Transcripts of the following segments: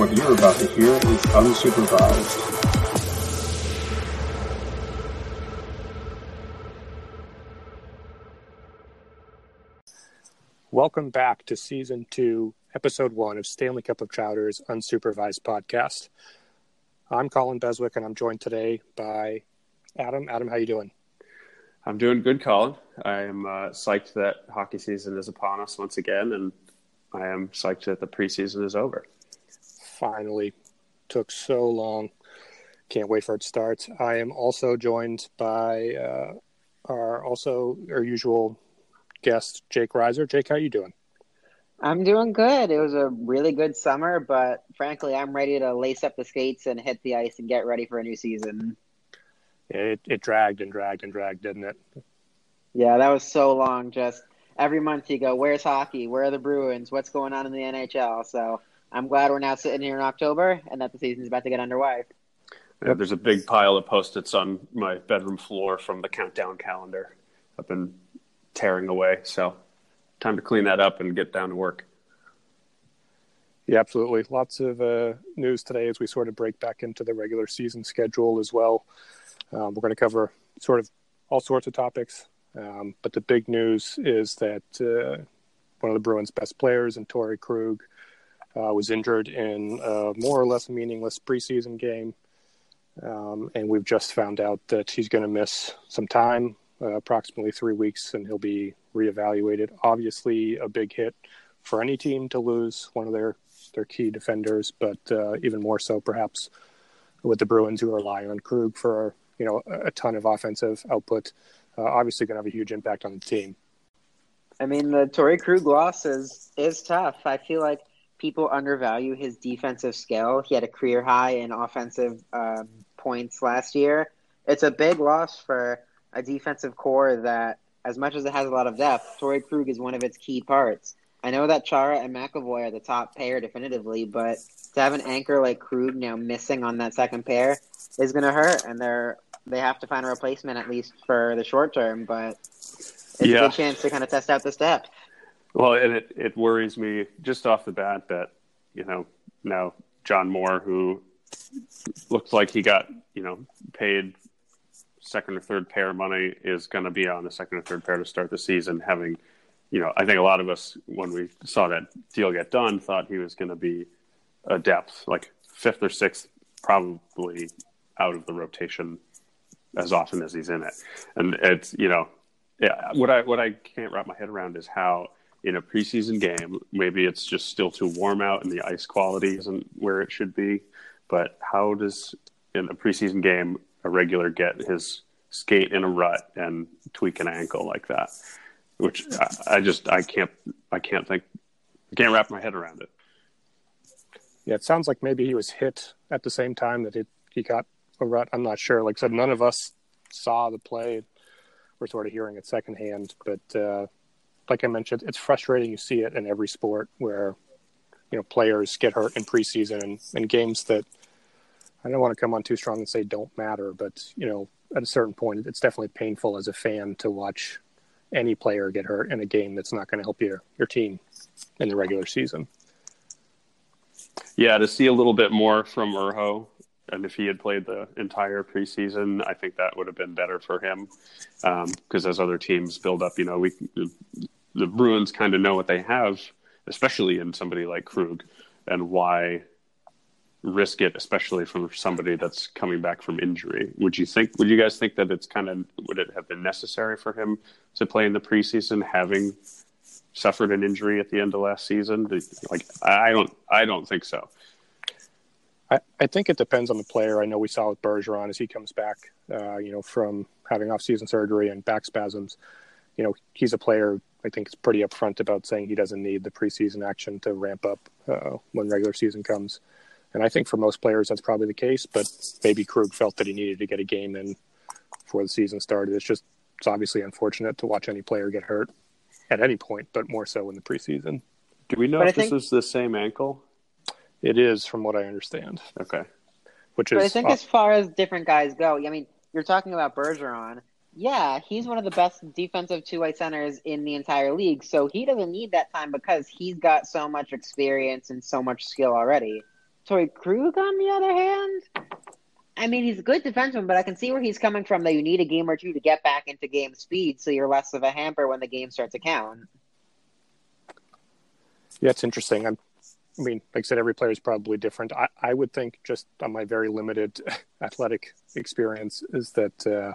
what you're about to hear is unsupervised. Welcome back to season two, episode one of Stanley Cup of Chowder's unsupervised podcast. I'm Colin Beswick, and I'm joined today by Adam. Adam, how you doing? I'm doing good, Colin. I am uh, psyched that hockey season is upon us once again, and I am psyched that the preseason is over. Finally, took so long. Can't wait for it to start. I am also joined by uh, our also our usual guest, Jake Reiser. Jake, how you doing? I'm doing good. It was a really good summer, but frankly, I'm ready to lace up the skates and hit the ice and get ready for a new season. It, it dragged and dragged and dragged, didn't it? Yeah, that was so long. Just every month you go, where's hockey? Where are the Bruins? What's going on in the NHL? So I'm glad we're now sitting here in October and that the season's about to get underway. Yeah, there's a big pile of post-its on my bedroom floor from the countdown calendar. I've been tearing away, so time to clean that up and get down to work. Yeah, absolutely. Lots of uh, news today as we sort of break back into the regular season schedule as well. Um, we're going to cover sort of all sorts of topics, um, but the big news is that uh, one of the Bruins' best players, and Torey Krug, uh, was injured in a more or less meaningless preseason game. Um, and we've just found out that he's going to miss some time, uh, approximately three weeks, and he'll be reevaluated. Obviously, a big hit for any team to lose one of their, their key defenders, but uh, even more so perhaps with the Bruins who rely on Krug for you know a ton of offensive output. Uh, obviously, going to have a huge impact on the team. I mean, the Torey Krug loss is is tough. I feel like people undervalue his defensive skill. He had a career high in offensive um, points last year. It's a big loss for a defensive core that, as much as it has a lot of depth, Torey Krug is one of its key parts. I know that Chara and McAvoy are the top pair definitively, but to have an anchor like Krug now missing on that second pair is going to hurt, and they're they have to find a replacement at least for the short term. But it's yeah. a good chance to kind of test out this depth. Well, and it, it worries me just off the bat that, you know, now John Moore, who looks like he got, you know, paid second or third pair money, is going to be on the second or third pair to start the season, having, you know, I think a lot of us, when we saw that deal get done, thought he was going to be a depth, like fifth or sixth, probably out of the rotation as often as he's in it. And it's, you know, yeah, what I, what I can't wrap my head around is how, in a preseason game. Maybe it's just still too warm out and the ice quality isn't where it should be. But how does in a preseason game a regular get his skate in a rut and tweak an ankle like that? Which I, I just I can't I can't think I can't wrap my head around it. Yeah, it sounds like maybe he was hit at the same time that it, he got a rut. I'm not sure. Like I said, none of us saw the play. We're sort of hearing it secondhand, but uh, like I mentioned, it's frustrating. You see it in every sport where you know players get hurt in preseason and, and games that I don't want to come on too strong and say don't matter, but you know at a certain point, it's definitely painful as a fan to watch any player get hurt in a game that's not going to help your your team in the regular season. Yeah, to see a little bit more from Urho and if he had played the entire preseason, I think that would have been better for him. Because um, as other teams build up, you know, we the Bruins kind of know what they have, especially in somebody like Krug, and why risk it, especially from somebody that's coming back from injury. Would you think? Would you guys think that it's kind of would it have been necessary for him to play in the preseason, having suffered an injury at the end of last season? Like, I don't, I don't think so. I, I think it depends on the player. I know we saw with Bergeron as he comes back, uh, you know, from having off-season surgery and back spasms. You know, he's a player. I think is pretty upfront about saying he doesn't need the preseason action to ramp up uh, when regular season comes. And I think for most players that's probably the case. But maybe Krug felt that he needed to get a game in before the season started. It's just it's obviously unfortunate to watch any player get hurt at any point, but more so in the preseason. Do we know But I if this is the same ankle? It is, from what I understand, Okay. which is I think uh, as far as different guys go, I mean, you're talking about Bergeron. Yeah, he's one of the best defensive two-way centers in the entire league, so he doesn't need that time because he's got so much experience and so much skill already. Torey Krug, on the other hand, I mean, he's a good defenseman, but I can see where he's coming from. That you need a game or two to get back into game speed, so you're less of a hamper when the game starts to count. Yeah, it's interesting. I'm, I mean, like I said, every player is probably different. I, I would think, just on my very limited athletic experience, is that uh,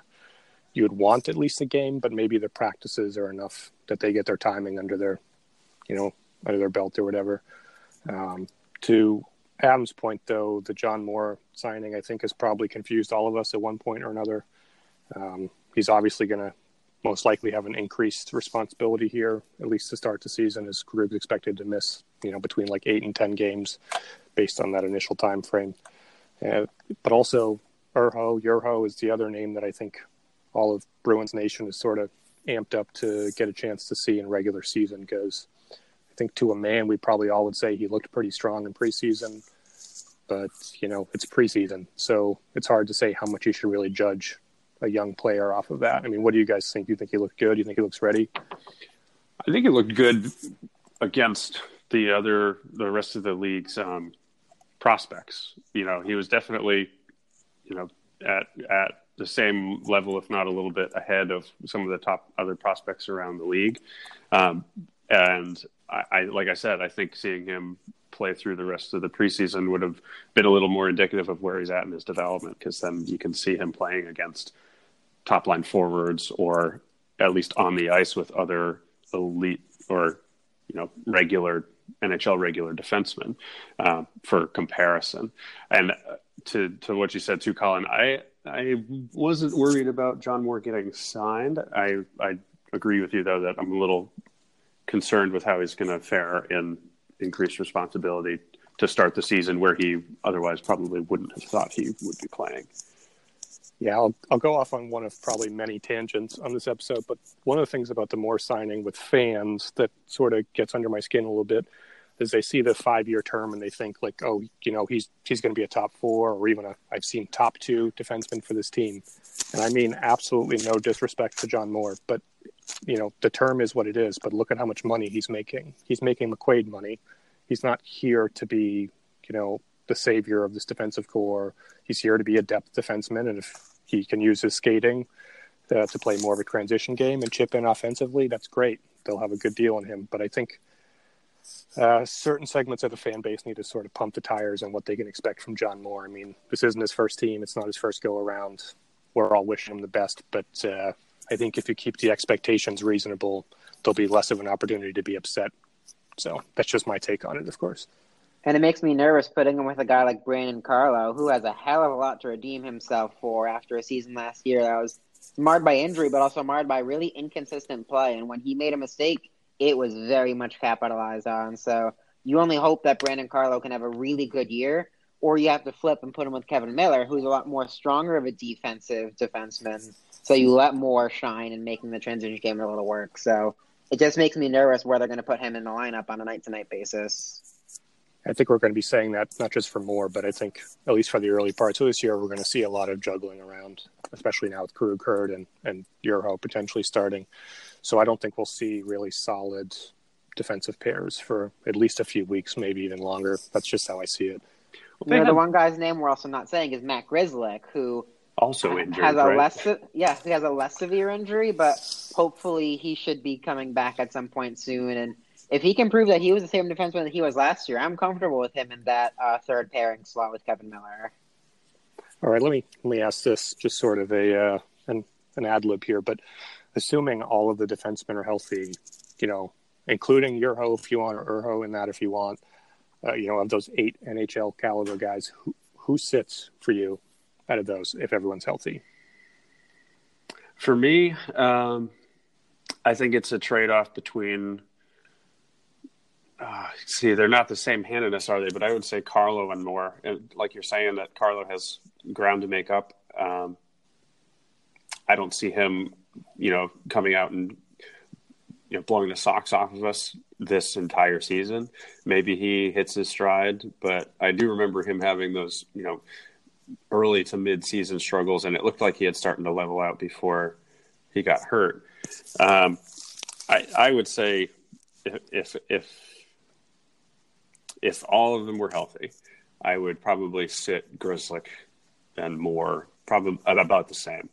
you would want at least a game, but maybe the practices are enough that they get their timing under their, you know, under their belt or whatever. Um, to Adam's point, though, the John Moore signing, I think, has probably confused all of us at one point or another. Um, he's obviously going to most likely have an increased responsibility here, at least to start the season, as Krug's expected to miss, you know, between like eight and ten games, based on that initial time frame. Uh, but also, Urho, Urho is the other name that I think all of Bruins Nation is sort of amped up to get a chance to see in regular season because I think to a man, we probably all would say he looked pretty strong in preseason, but you know, it's preseason, so it's hard to say how much you should really judge a young player off of that. I mean, what do you guys think? Do you think he looked good? Do you think he looks ready? I think he looked good against the other the rest of the league's um, prospects. You know, he was definitely, you know, at at the same level, if not a little bit ahead of some of the top other prospects around the league. Um, and I, I, like I said, I think seeing him play through the rest of the preseason would have been a little more indicative of where he's at in his development, because then you can see him playing against top line forwards or at least on the ice with other elite or you know regular NHL regular defensemen uh, for comparison. And to to what you said too, Colin, I I wasn't worried about John Moore getting signed. I I agree with you though that I'm a little concerned with how he's going to fare in increased responsibility to start the season where he otherwise probably wouldn't have thought he would be playing. Yeah, I'll, I'll go off on one of probably many tangents on this episode, but one of the things about the Moore signing with fans that sort of gets under my skin a little bit is they see the five year term and they think like, oh, you know, he's he's going to be a top four or even a I've seen top two defenseman for this team, and I mean absolutely no disrespect to John Moore, but you know the term is what it is. But look at how much money he's making. He's making McQuaid money. He's not here to be, you know, the savior of this defensive core. He's here to be a depth defenseman, and if he can use his skating uh, to play more of a transition game and chip in offensively, that's great. They'll have a good deal on him. But I think uh, certain segments of the fan base need to sort of pump the tires on what they can expect from John Moore. I mean, this isn't his first team; it's not his first go around. We're all wishing him the best, but uh, I think if you keep the expectations reasonable, there'll be less of an opportunity to be upset. So that's just my take on it, of course. And it makes me nervous putting him with a guy like Brandon Carlo, who has a hell of a lot to redeem himself for after a season last year that was marred by injury, but also marred by really inconsistent play. And when he made a mistake, it was very much capitalized on. So you only hope that Brandon Carlo can have a really good year, or you have to flip and put him with Kevan Miller, who's a lot more stronger of a defensive defenseman. So you let Moore shine in making the transition game a little work. So it just makes me nervous where they're going to put him in the lineup on a night to night basis. I think we're going to be saying that not just for Moore, but I think at least for the early parts of this year, we're going to see a lot of juggling around, especially now with Krug Hurd and and Urho potentially starting. So I don't think we'll see really solid defensive pairs for at least a few weeks, maybe even longer. That's just how I see it. you know, the one guy's name we're also not saying is Matt Grzelcyk, who also injured, has a right? less yeah he has a less severe injury, but hopefully he should be coming back at some point soon. And if he can prove that he was the same defenseman that he was last year, I'm comfortable with him in that uh, third pairing slot with Kevan Miller. All right, let me let me ask this just sort of a uh, an an ad lib here, but assuming all of the defensemen are healthy, you know, including Urho if you want, or Urho in that if you want, uh, you know, of those eight NHL caliber guys, who who sits for you out of those if everyone's healthy? For me, um, I think it's a trade off between. Uh, see, they're not the same handedness, are they? But I would say Carlo and Moore. And like you're saying, that Carlo has ground to make up. Um, I don't see him, you know, coming out and you know blowing the socks off of us this entire season. Maybe he hits his stride, but I do remember him having those, you know, early to mid season struggles, and it looked like he had starting to level out before he got hurt. Um, I, I would say if, if if all of them were healthy, I would probably sit Grzelcyk and Moore, probably about the same.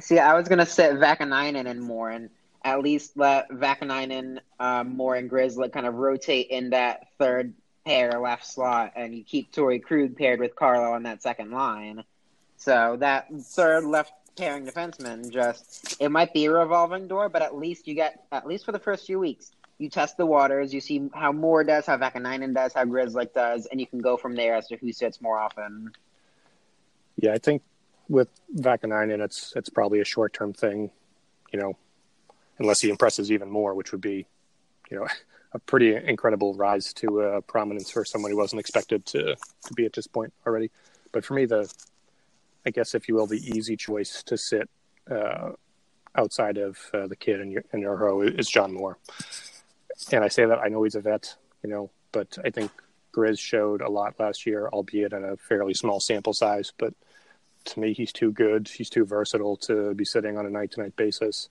See, I was gonna sit Vaakanainen and Moore, and at least let Vaakanainen, um, Moore and Grzelcyk kind of rotate in that third pair left slot, and you keep Torey Krug paired with Carlo on that second line. So that third left pairing defenseman just it might be a revolving door, but at least you get at least for the first few weeks, you test the waters, you see how Moore does, how Vaakanainen does, how Grzelcyk does, and you can go from there as to who sits more often. Yeah, I think with Vaakanainen, it's it's probably a short term thing, you know, unless he impresses even more, which would be, you know, a pretty incredible rise to uh, prominence for someone who wasn't expected to to be at this point already. But for me, the I guess if you will, the easy choice to sit uh, outside of uh, the kid and and Urho is John Moore. And I say that I know he's a vet, you know, but I think Grizz showed a lot last year, albeit in a fairly small sample size. But to me, he's too good. He's too versatile to be sitting on a night to night basis.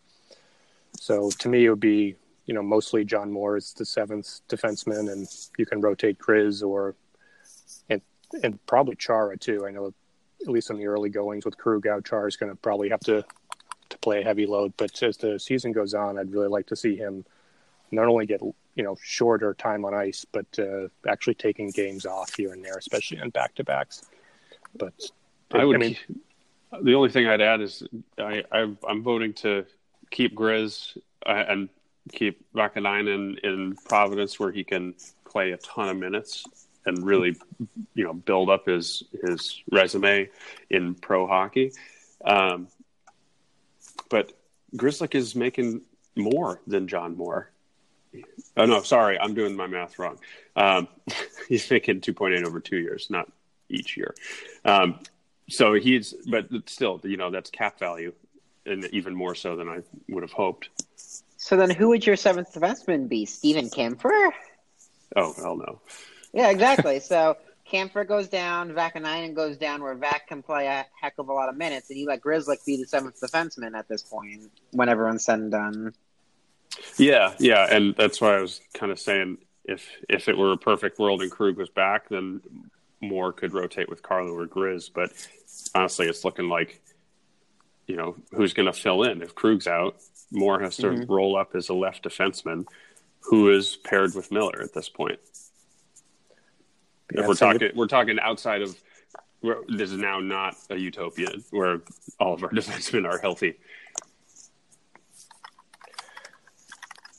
So to me, it would be, you know, mostly John Moore is the seventh defenseman, and you can rotate Grizz or, and and probably Chara too. I know, at least in the early goings with Krug out, Chara is going to probably have to to play a heavy load. But as the season goes on, I'd really like to see him not only get you know shorter time on ice, but uh, actually taking games off here and there, especially in back to backs. But I would. I mean, the only thing I'd add is I, I am voting to keep Grizz uh, and keep Vaakanainen in in Providence, where he can play a ton of minutes and really, you know, build up his his resume in pro hockey. Um, but Grzelcyk is making more than John Moore. Oh no, sorry, I'm doing my math wrong. Um, he's making 2.8 over two years, not each year. Um, so he's, but still, you know, that's cap value, and even more so than I would have hoped. So then, who would your seventh defenseman be? Steven Kampfer? Oh hell no. Yeah, exactly. so Kampfer goes down, Vaakanainen goes down, where Vac can play a heck of a lot of minutes, and you let Grzelcyk be the seventh defenseman at this point when everyone's said and done. Yeah, yeah, and that's why I was kind of saying if if it were a perfect world and Krug was back, then Moore could rotate with Carlo or Grizz. But honestly, it's looking like you know who's going to fill in if Krug's out. Moore has to Mhm. roll up as a left defenseman, who is paired with Miller at this point. yeah, if we're so talking, we're talking outside of. Where, this is now not a utopia where all of our defensemen are healthy.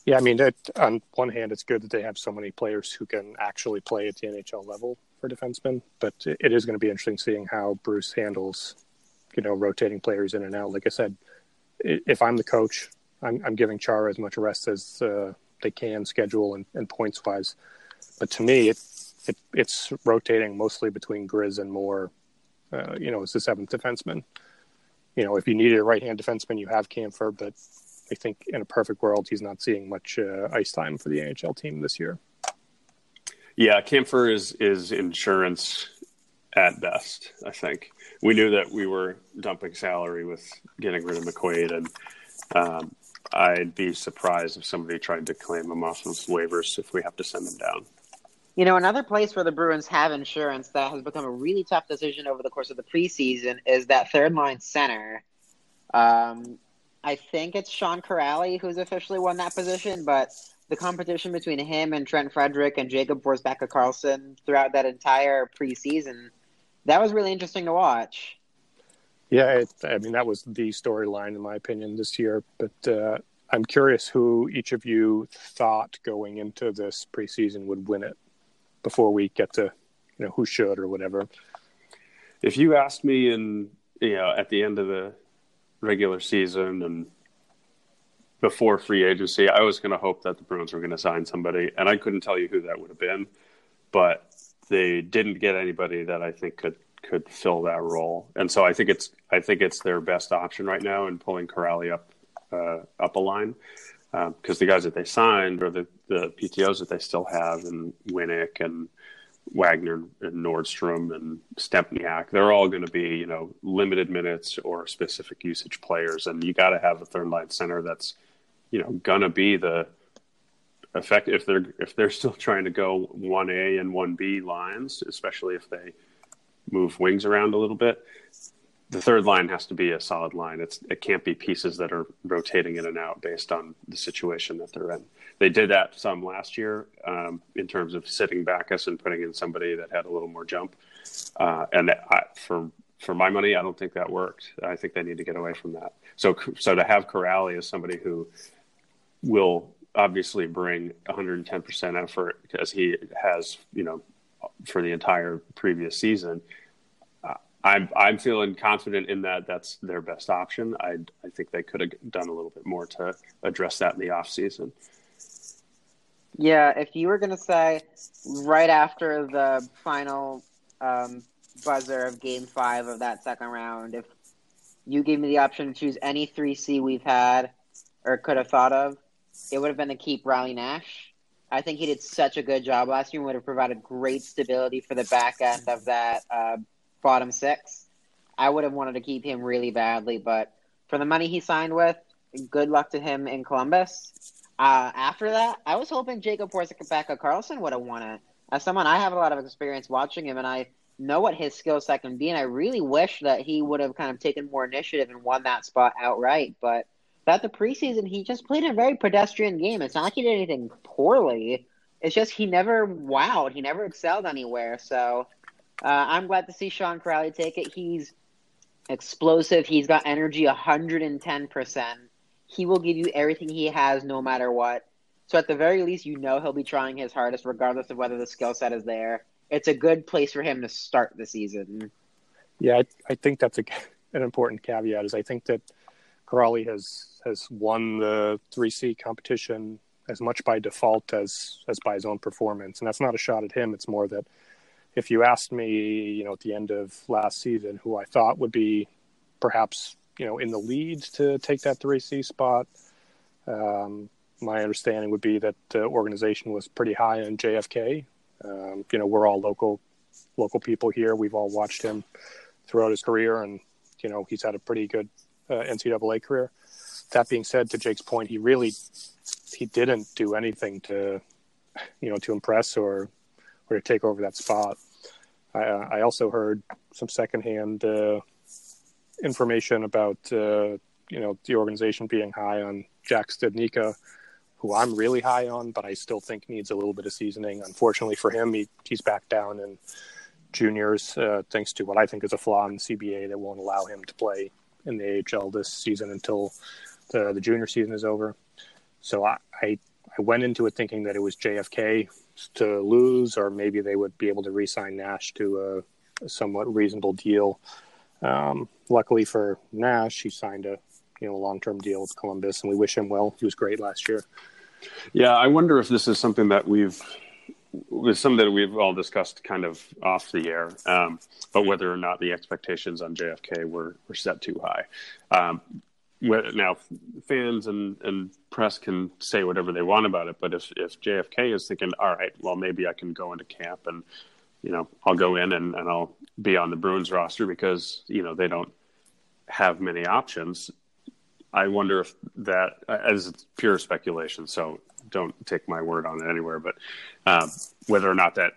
Yeah, I mean, it, on one hand, it's good that they have so many players who can actually play at the NHL level for defensemen, but it is going to be interesting seeing how Bruce handles, you know, rotating players in and out. Like I said, if I'm the coach, I'm, I'm giving Chara as much rest as uh, they can, schedule and, and points wise. But to me, it, it it's rotating mostly between Grizz and Moore. Uh, you know, as the seventh defenseman. You know, if you needed a right hand defenseman, you have Kampfer, but I think in a perfect world, he's not seeing much uh, ice time for the NHL team this year. Yeah, Kampfer is is insurance at best. I think we knew that we were dumping salary with getting rid of McQuaid, and um, I'd be surprised if somebody tried to claim him off of waivers if we have to send him down. You know, another place where the Bruins have insurance that has become a really tough decision over the course of the preseason is that third line center. Um, I think it's Sean Kuraly who's officially won that position, but the competition between him and Trent Frederick and Jakob Forsbacka Karlsson throughout that entire preseason, that was really interesting to watch. Yeah, it, I mean that was the storyline in my opinion this year. But uh, I'm curious who each of you thought going into this preseason would win it before we get to you know who should or whatever. If you asked me in you know at the end of the regular season and before free agency, I was going to hope that the Bruins were going to sign somebody, and I couldn't tell you who that would have been, but they didn't get anybody that I think could could fill that role, and so I think it's I think it's their best option right now in pulling Kuraly up uh, up a line because um, the guys that they signed or the the PTOS that they still have and Winnik and Wagner and Nordstrom and Stempniak, they're all going to be, you know, limited minutes or specific usage players. And you got to have a third line center that's you know to be the effect if they're if they're still trying to go one A and one B lines, especially if they move wings around a little bit. The third line has to be a solid line. It's it can't be pieces that are rotating in and out based on the situation that they're in. They did that some last year um, in terms of sitting Backes and putting in somebody that had a little more jump. Uh, and I, for for my money, I don't think that worked. I think they need to get away from that. So so to have Kuraly as somebody who will obviously bring 110% effort as he has, you know, for the entire previous season. I'm I'm feeling confident in that. That's their best option. I I think they could have done a little bit more to address that in the off season. Yeah, if you were going to say right after the final um, buzzer of Game Five of that second round, if you gave me the option to choose any three C we've had or could have thought of, it would have been to keep Riley Nash. I think he did such a good job last year and would have provided great stability for the back end of that uh, bottom six. I would have wanted to keep him really badly, but for the money he signed with, good luck to him in Columbus. Uh, after that, I was hoping Jakob Forsbacka Karlsson would have won it. As someone, I have a lot of experience watching him, and I know what his skill set can be, and I really wish that he would have kind of taken more initiative and won that spot outright. But – that the preseason he just played a very pedestrian game. It's not like he did anything poorly. It's just he never wowed. He never excelled anywhere. So uh, I'm glad to see Sean Kuraly take it. He's explosive. He's got energy 110%. He will give you everything he has no matter what. So at the very least, you know he'll be trying his hardest regardless of whether the skill set is there. It's a good place for him to start the season. Yeah, I, I think that's a, an important caveat. Is I think that Kuraly has has won the 3C competition as much by default as as by his own performance, and that's not a shot at him. It's more that if you asked me, you know, at the end of last season, who I thought would be perhaps you know in the lead to take that 3C spot, um, my understanding would be that the organization was pretty high on JFK. Um, you know, we're all local local people here. We've all watched him throughout his career, and you know, he's had a pretty good uh, NCAA career that being said, to Jake's point, he really he didn't do anything to you know to impress or or to take over that spot. I, I also heard some secondhand uh, information about uh, you know the organization being high on Jack Studnicka, who I'm really high on, but I still think needs a little bit of seasoning. Unfortunately for him, he, he's back down in juniors uh, thanks to what I think is a flaw in CBA that won't allow him to play in the AHL this season until the, the junior season is over. So I, I, I went into it thinking that it was JFK to lose, or maybe they would be able to re-sign Nash to a, a somewhat reasonable deal. Um, luckily for Nash, he signed a you know long-term deal with Columbus, and we wish him well. He was great last year. Yeah, I wonder if this is something that we've was something that we've all discussed kind of off the air, um, but whether or not the expectations on JFK were, were set too high. Um, now fans and, and press can say whatever they want about it, but if if JFK is thinking, all right, well maybe I can go into camp and you know I'll go in and, and I'll be on the Bruins roster because you know they don't have many options. I wonder if that, as pure speculation, so don't take my word on it anywhere. But um, whether or not that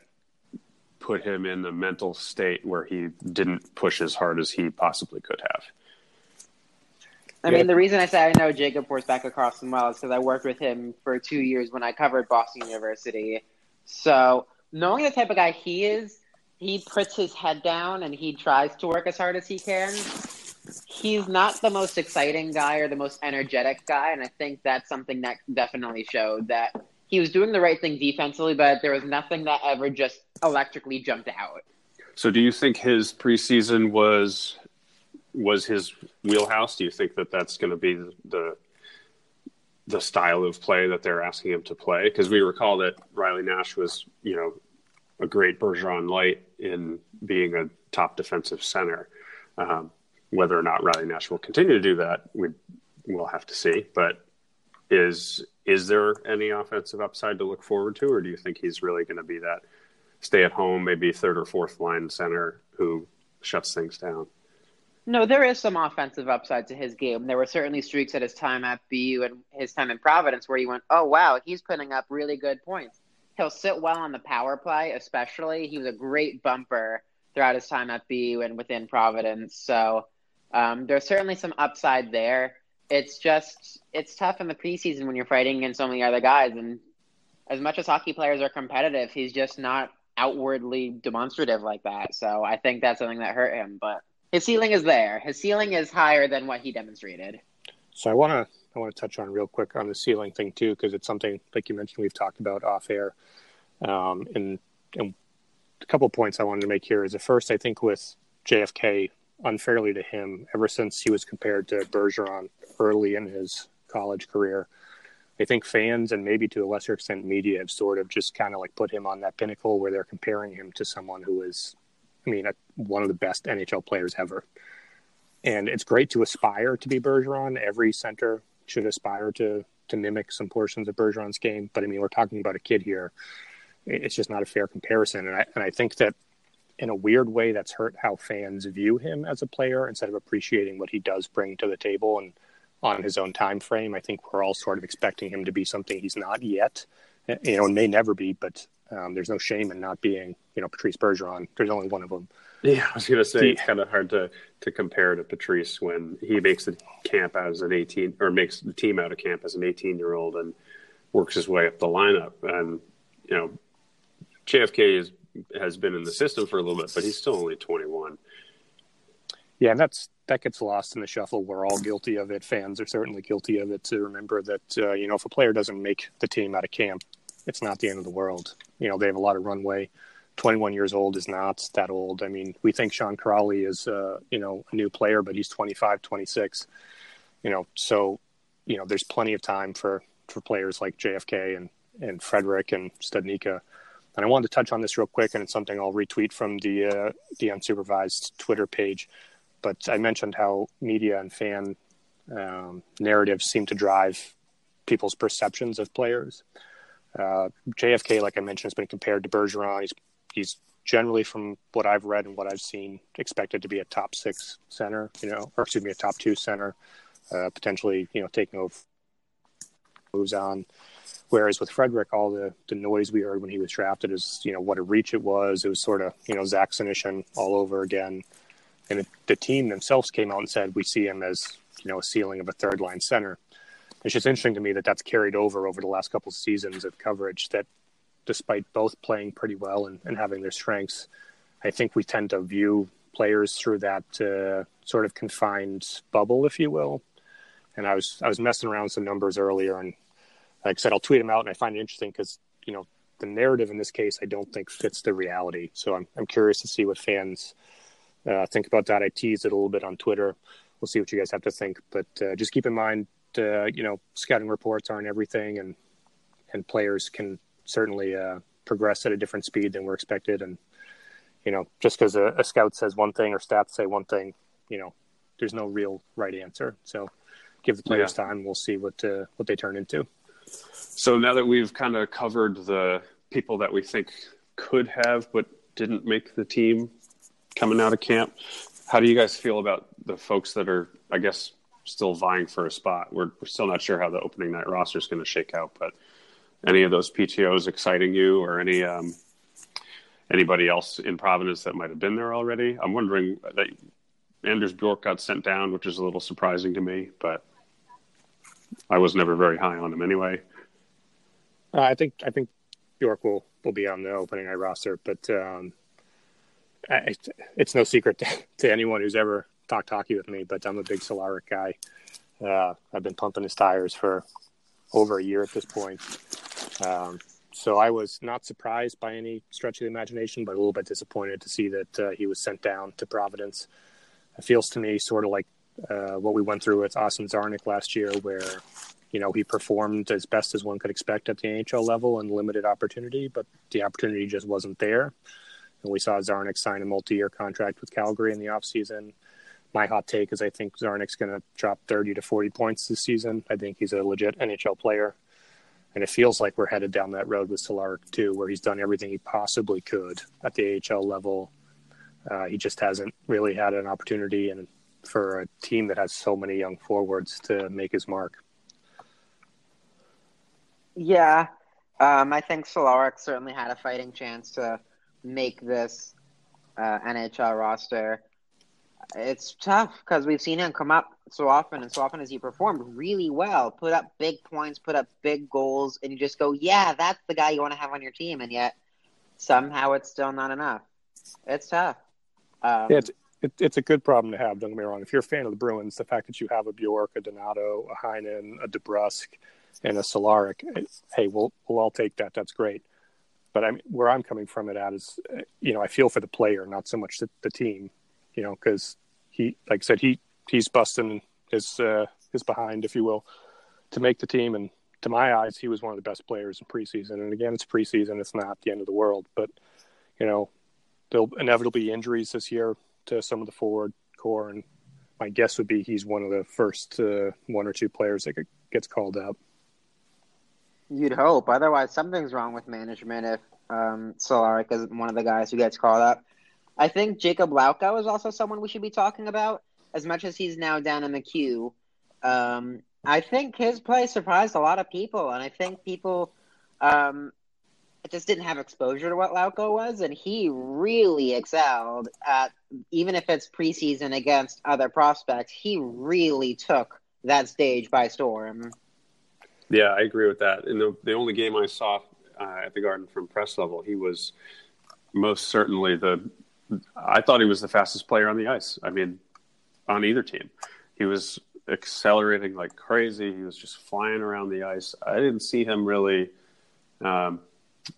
put him in the mental state where he didn't push as hard as he possibly could have. I mean, the reason I say I know Jakob Forsbacka across well is because I worked with him for two years when I covered Boston University. So knowing the type of guy he is, he puts his head down and he tries to work as hard as he can. He's not the most exciting guy or the most energetic guy, and I think that's something that definitely showed that he was doing the right thing defensively, but there was nothing that ever just electrically jumped out. So, do you think his preseason was was his wheelhouse? Do you think that that's going to be the the style of play that they're asking him to play? Because we recall that Riley Nash was, you know, a great Bergeron light in being a top defensive center. Um, whether or not Riley Nash will continue to do that, we will have to see. But is is there any offensive upside to look forward to, or do you think he's really going to be that stay at home, maybe third or fourth line center who shuts things down? No, there is some offensive upside to his game. There were certainly streaks at his time at BU and his time in Providence where you went, oh, wow, he's putting up really good points. He'll sit well on the power play, especially. He was a great bumper throughout his time at BU and within Providence. So um, there's certainly some upside there. It's just, it's tough in the preseason when you're fighting against so many other guys. And as much as hockey players are competitive, he's just not outwardly demonstrative like that. So I think that's something that hurt him. But his ceiling is there. His ceiling is higher than what he demonstrated. So I want to I want to touch on real quick on the ceiling thing too, because it's something like you mentioned we've talked about off air. Um, and, and a couple points I wanted to make here is the first I think with JFK unfairly to him ever since he was compared to Bergeron early in his college career. I think fans and maybe to a lesser extent media have sort of just kind of like put him on that pinnacle where they're comparing him to someone who is, I mean, a, one of the best NHL players ever. And it's great to aspire to be Bergeron. Every center should aspire to to mimic some portions of Bergeron's game. But I mean, we're talking about a kid here. It's just not a fair comparison. And I and I think that in a weird way, that's hurt how fans view him as a player instead of appreciating what he does bring to the table and on his own time frame. I think we're all sort of expecting him to be something he's not yet, eh, you know, and may never be. But um, there's no shame in not being, you know, Patrice Bergeron. There's only one of them. Yeah, I was going to say it's kind of hard to to compare to Patrice when he makes the camp as an 18 or makes the team out of camp as an 18 year old and works his way up the lineup. And you know, JFK is has been in the system for a little bit, but he's still only 21. Yeah, and that's that gets lost in the shuffle. We're all guilty of it. Fans are certainly guilty of it. To remember that, uh, you know, if a player doesn't make the team out of camp, it's not the end of the world. You know, they have a lot of runway. 21 years old is not that old. I mean, we think Sean Kuraly is, uh, you know, a new player, but he's 25, 26. You know, so, you know, there's plenty of time for for players like JFK and and Frederick and Studnicka. And I wanted to touch on this real quick, and it's something I'll retweet from the uh, the unsupervised Twitter page but I mentioned how media and fan um, narratives seem to drive people's perceptions of players. Uh, JFK, like I mentioned, has been compared to Bergeron. He's he's generally, from what I've read and what I've seen, expected to be a top six center, you know, or excuse me, a top two center, uh, potentially, you know, taking over moves on. Whereas with Frederick, all the, the noise we heard when he was drafted is, you know, what a reach it was. It was sort of, you know, Zach Senyshyn all over again and it, the team themselves came out and said we see him as you know a ceiling of a third line center. It's just interesting to me that that's carried over over the last couple of seasons of coverage. That despite both playing pretty well and, and having their strengths, I think we tend to view players through that uh, sort of confined bubble, if you will. And I was I was messing around with some numbers earlier, and like I said, I'll tweet them out, and I find it interesting because you know the narrative in this case I don't think fits the reality. So I'm I'm curious to see what fans uh, think about that. I teased it a little bit on Twitter. We'll see what you guys have to think, but uh, just keep in mind, uh, you know, scouting reports aren't everything, and and players can certainly uh, progress at a different speed than we're expected. And you know, just because a, a, scout says one thing or stats say one thing, you know, there's no real right answer. So give the players yeah. time. We'll see what uh, what they turn into. So now that we've kind of covered the people that we think could have but didn't make the team coming out of camp. How do you guys feel about the folks that are, I guess, still vying for a spot? We're, we're still not sure how the opening night roster is going to shake out, but any of those PTOs exciting you, or any um, anybody else in Providence that might have been there already? I'm wondering that Anders Bjork got sent down, which is a little surprising to me, but I was never very high on him anyway. Uh, I think I think Bjork will will be on the opening night roster, but um, I, it's no secret to, to, anyone who's ever talked hockey with me. But I'm a big Cehlarik guy. Uh, I've been pumping his tires for over a year at this point. Um, so I was not surprised by any stretch of the imagination, but a little bit disappointed to see that uh, he was sent down to Providence. It feels to me sort of like uh, what we went through with Austin Czarnik last year, where you know he performed as best as one could expect at the NHL level and limited opportunity, but the opportunity just wasn't there. And we saw Czarnik sign a multi-year contract with Calgary in the offseason. My hot take is I think Czarnik's going to drop 30 to 40 points this season. I think he's a legit NHL player. And it feels like we're headed down that road with Cehlarik too, where he's done everything he possibly could at the AHL level. Uh, he just hasn't really had an opportunity, and for a team that has so many young forwards to make his mark. Yeah, um, I think Cehlarik certainly had a fighting chance to make this uh, NHL roster. It's tough because we've seen him come up so often, and so often as he performed really well, put up big points, put up big goals, and you just go, "Yeah, that's the guy you want to have on your team," and yet somehow it's still not enough. It's tough. Um, it's it, it's a good problem to have. Don't get me wrong. If you're a fan of the Bruins, the fact that you have a Bjork, a Donato, a Heinen, a DeBrusk, and a Cehlarik, hey, we'll we'll all take that. That's great. But I'm where I'm coming from it at is, you know, I feel for the player, not so much the, the team, you know, because he, like I said, he he's busting his uh, his behind, if you will, to make the team. And to my eyes, he was one of the best players in preseason. And again, it's preseason; it's not the end of the world. But you know, there'll inevitably be injuries this year to some of the forward core, and my guess would be he's one of the first uh, one or two players that gets called up. You'd hope. Otherwise, something's wrong with management if um, Cehlarik is one of the guys who gets called up. I think Jakub Lauko is also someone we should be talking about, as much as he's now down in the Q. Um, I think his play surprised a lot of people, and I think people um, just didn't have exposure to what Lauko was, and he really excelled at even if it's preseason against other prospects. He really took that stage by storm. Yeah, I agree with that. In the the only game I saw uh, at the Garden from press level, he was most certainly the. I thought he was the fastest player on the ice. I mean, on either team, he was accelerating like crazy. He was just flying around the ice. I didn't see him really um,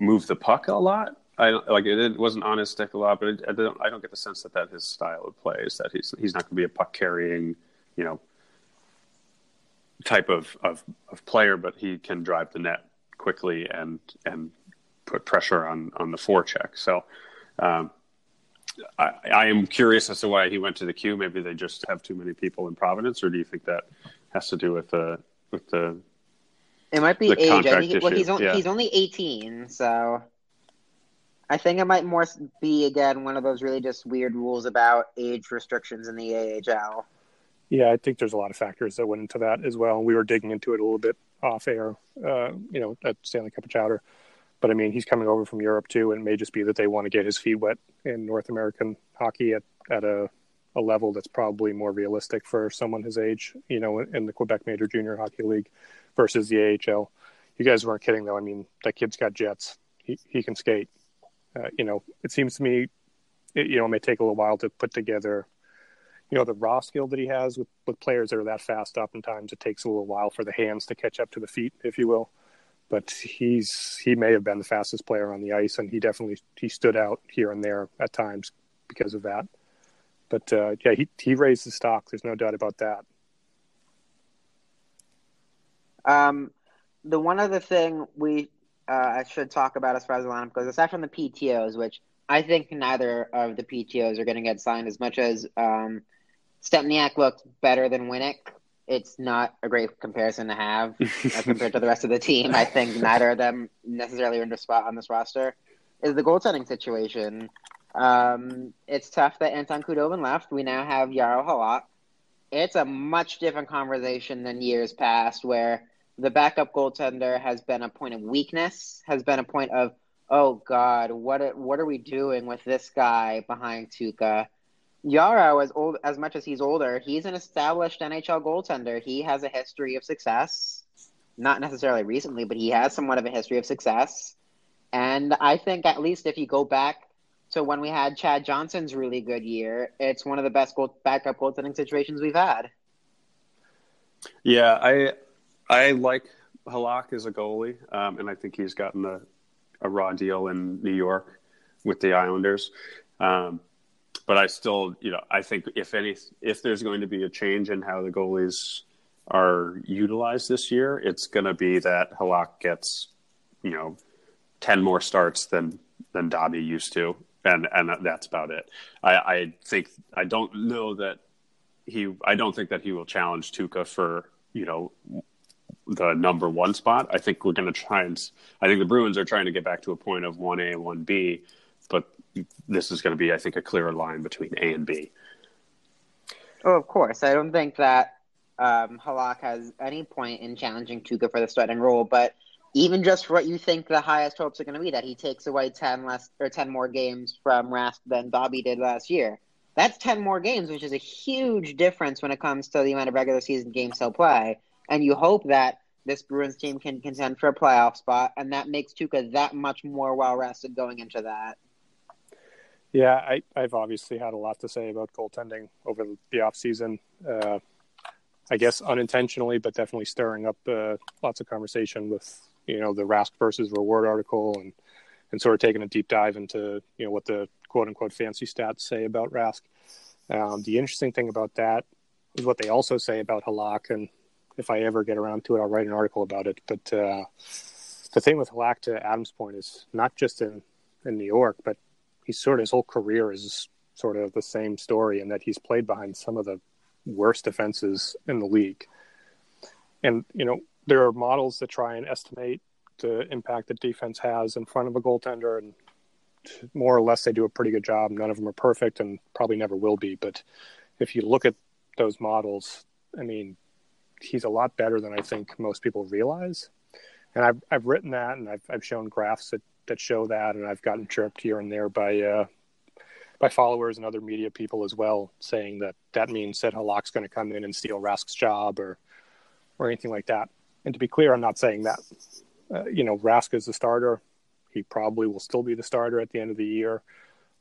move the puck a lot. I don't, like it, it wasn't on his stick a lot, but it, I don't. I don't get the sense that that his style of play is that he's he's not going to be a puck carrying, you know, type of, of, of player, but he can drive the net quickly and and put pressure on on the forecheck. So um, I, I, am curious as to why he went to the Q. Maybe they just have too many people in Providence, or do you think that has to do with the with the? It might be age. I think, well, he's only, yeah. he's only eighteen, so I think it might more be again one of those really just weird rules about age restrictions in the AHL. Yeah, I think there's a lot of factors that went into that as well. We were digging into it a little bit off air, uh, you know, at Stanley Cup of Chowder. But I mean, he's coming over from Europe too, and it may just be that they want to get his feet wet in North American hockey at, at a, a level that's probably more realistic for someone his age, you know, in the Quebec Major Junior Hockey League versus the AHL. You guys weren't kidding though. I mean, that kid's got jets. He he can skate. Uh, you know, it seems to me, it, you know, it may take a little while to put together you know the raw skill that he has with, with players that are that fast oftentimes it takes a little while for the hands to catch up to the feet if you will but he's he may have been the fastest player on the ice and he definitely he stood out here and there at times because of that. But uh, yeah he, he raised the stock. There's no doubt about that. Um the one other thing we uh, I should talk about as far as the lineup goes aside from the ptos which I think neither of the PTOs are going to get signed as much as um, Stempniak looked better than Winnik. It's not a great comparison to have uh, compared to the rest of the team. I think neither of them necessarily earned a spot on this roster. Is the goaltending situation? Um, it's tough that Anton Khudobin left. We now have Jaro Halak. It's a much different conversation than years past, where the backup goaltender has been a point of weakness, has been a point of, oh God, what are, what are we doing with this guy behind Tuukka? Jaro, as old as much as he's older, he's an established NHL goaltender. He has a history of success, not necessarily recently, but he has somewhat of a history of success. And I think at least if you go back to when we had Chad Johnson's really good year, it's one of the best goal, backup goaltending situations we've had. Yeah, I I like Halak as a goalie, um, and I think he's gotten a, a raw deal in New York with the Islanders. Um, but I still, you know, I think if any, if there's going to be a change in how the goalies are utilized this year, it's going to be that Halak gets, you know, ten more starts than than Dobby used to, and and that's about it. I, I think I don't know that he. I don't think that he will challenge Tuukka for you know the number one spot. I think we're going to try and. I think the Bruins are trying to get back to a point of one A, one B, this is going to be, I think, a clearer line between A and B. Oh, of course. I don't think that um, Halak has any point in challenging Tuukka for the starting role, but even just what you think the highest hopes are going to be, that he takes away ten less or ten more games from Rask than Bobby did last year. That's ten more games, which is a huge difference when it comes to the amount of regular season games he'll play. And you hope that this Bruins team can contend for a playoff spot, and that makes Tuukka that much more well rested going into that. Yeah, I, have obviously had a lot to say about goaltending over the off season. Uh, I guess unintentionally, but definitely stirring up uh, lots of conversation with you know the Rask versus reward article and and sort of taking a deep dive into you know what the quote unquote fancy stats say about Rask. Um, the interesting thing about that is what they also say about Halak, and if I ever get around to it, I'll write an article about it. But uh, the thing with Halak, to Adam's point, is not just in in New York, but he's sort of his whole career is sort of the same story in that he's played behind some of the worst defenses in the league. And, you know, there are models that try and estimate the impact that defense has in front of a goaltender, and more or less they do a pretty good job. None of them are perfect and probably never will be. But if you look at those models, I mean, he's a lot better than I think most people realize. And I've, I've written that and I've, I've shown graphs that that show that, and I've gotten chirped here and there by uh, by followers and other media people as well, saying that that means that Halak's going to come in and steal Rask's job or or anything like that. And to be clear, I'm not saying that. Uh, you know, Rask is the starter. He probably will still be the starter at the end of the year.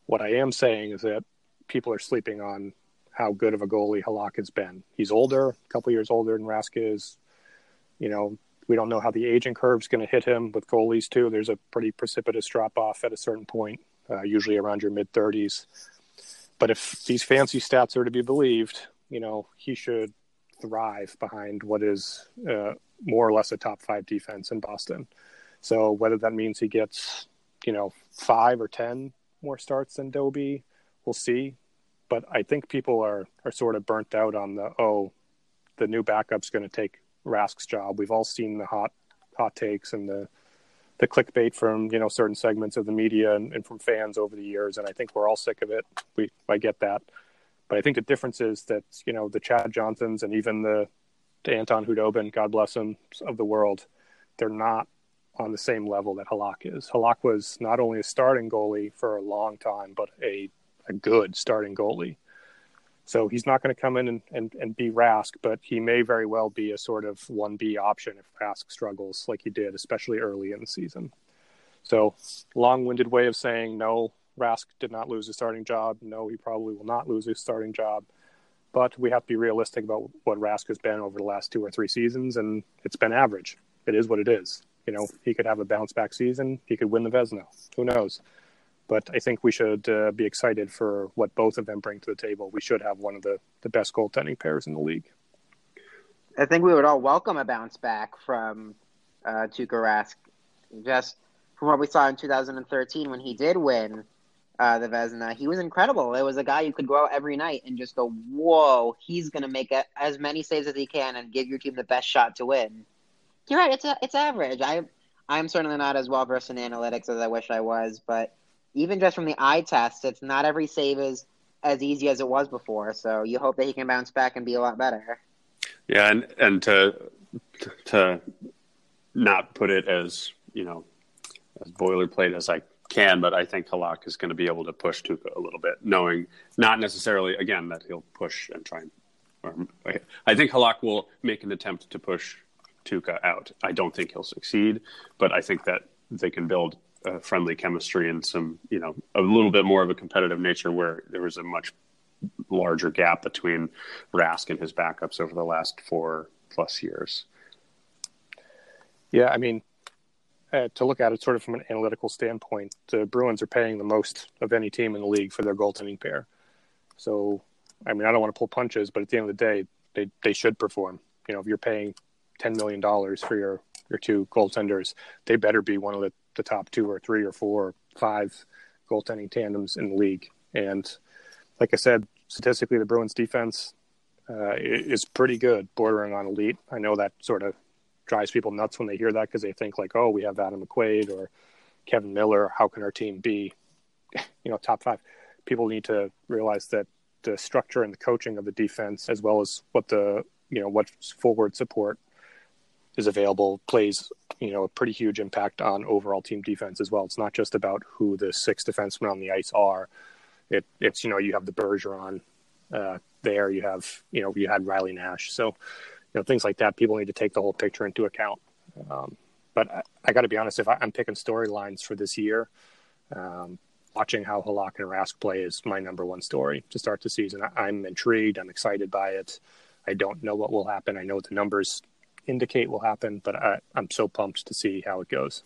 What I am saying is that people are sleeping on how good of a goalie Halak has been. He's older, a couple years older than Rask is. You know, we don't know how the aging curve is going to hit him with goalies too. There's a pretty precipitous drop off at a certain point, uh, usually around your mid 30s. But if these fancy stats are to be believed, you know he should thrive behind what is uh, more or less a top five defense in Boston. So whether that means he gets you know five or ten more starts than Dobie, we'll see. But I think people are are sort of burnt out on the oh, the new backup's going to take Rask's job. We've all seen the hot hot takes and the the clickbait from you know certain segments of the media and, and, from fans over the years, and I think we're all sick of it. We I get that, but I think the difference is that you know the Chad Johnsons and even the, the Anton Khudobin, God bless him, of the world, they're not on the same level that Halak is. Halak was not only a starting goalie for a long time, but a a good starting goalie. So he's not going to come in and, and, and be Rask, but he may very well be a sort of 1B option if Rask struggles like he did, especially early in the season. So, long winded way of saying no, Rask did not lose his starting job. No, he probably will not lose his starting job. But we have to be realistic about what Rask has been over the last two or three seasons, and it's been average. It is what it is. You know, he could have a bounce back season. He could win the Vezina. Who knows? But I think we should uh, be excited for what both of them bring to the table. We should have one of the, the best goaltending pairs in the league. I think we would all welcome a bounce back from uh, Tuukka Rask. Just from what we saw in 2013 when he did win uh, the Vezina, he was incredible. It was a guy who could go out every night and just go, "Whoa, he's going to make a, as many saves as he can and give your team the best shot to win." You're right; it's a, it's average. I I'm certainly not as well versed in analytics as I wish I was, but even just from the eye test, it's not every save is as easy as it was before. So you hope that he can bounce back and be a lot better. Yeah, and and to to not put it as you know as boilerplate as I can, but I think Halak is going to be able to push Tuukka a little bit, knowing not necessarily again that he'll push and try and. Or, I think Halak will make an attempt to push Tuukka out. I don't think he'll succeed, but I think that they can build friendly chemistry and some, you know, a little bit more of a competitive nature where there was a much larger gap between Rask and his backups over the last four plus years. Yeah, I mean, uh, to look at it sort of from an analytical standpoint, the Bruins are paying the most of any team in the league for their goaltending pair. So, I mean, I don't want to pull punches, but at the end of the day, they they should perform. You know, if you're paying ten million dollars for your your two goaltenders, they better be one of the, the top two or three or four or five goaltending tandems in the league. And like I said, statistically, the Bruins defense uh, is pretty good, bordering on elite. I know that sort of drives people nuts when they hear that because they think like, oh, we have Adam McQuaid or Kevan Miller. How can our team be, you know, top five? People need to realize that the structure and the coaching of the defense, as well as what the you know what forward support is available, plays you know a pretty huge impact on overall team defense as well. It's not just about who the six defensemen on the ice are. It, it's you know you have the Bergeron uh, there, you have you know you had Riley Nash, so you know things like that. People need to take the whole picture into account. Um, but I, I got to be honest, if I, am picking storylines for this year, um, watching how Halak and Rask play is my number one story to start the season. I, I'm intrigued. I'm excited by it. I don't know what will happen. I know the numbers indicate will happen, but I, I'm so pumped to see how it goes.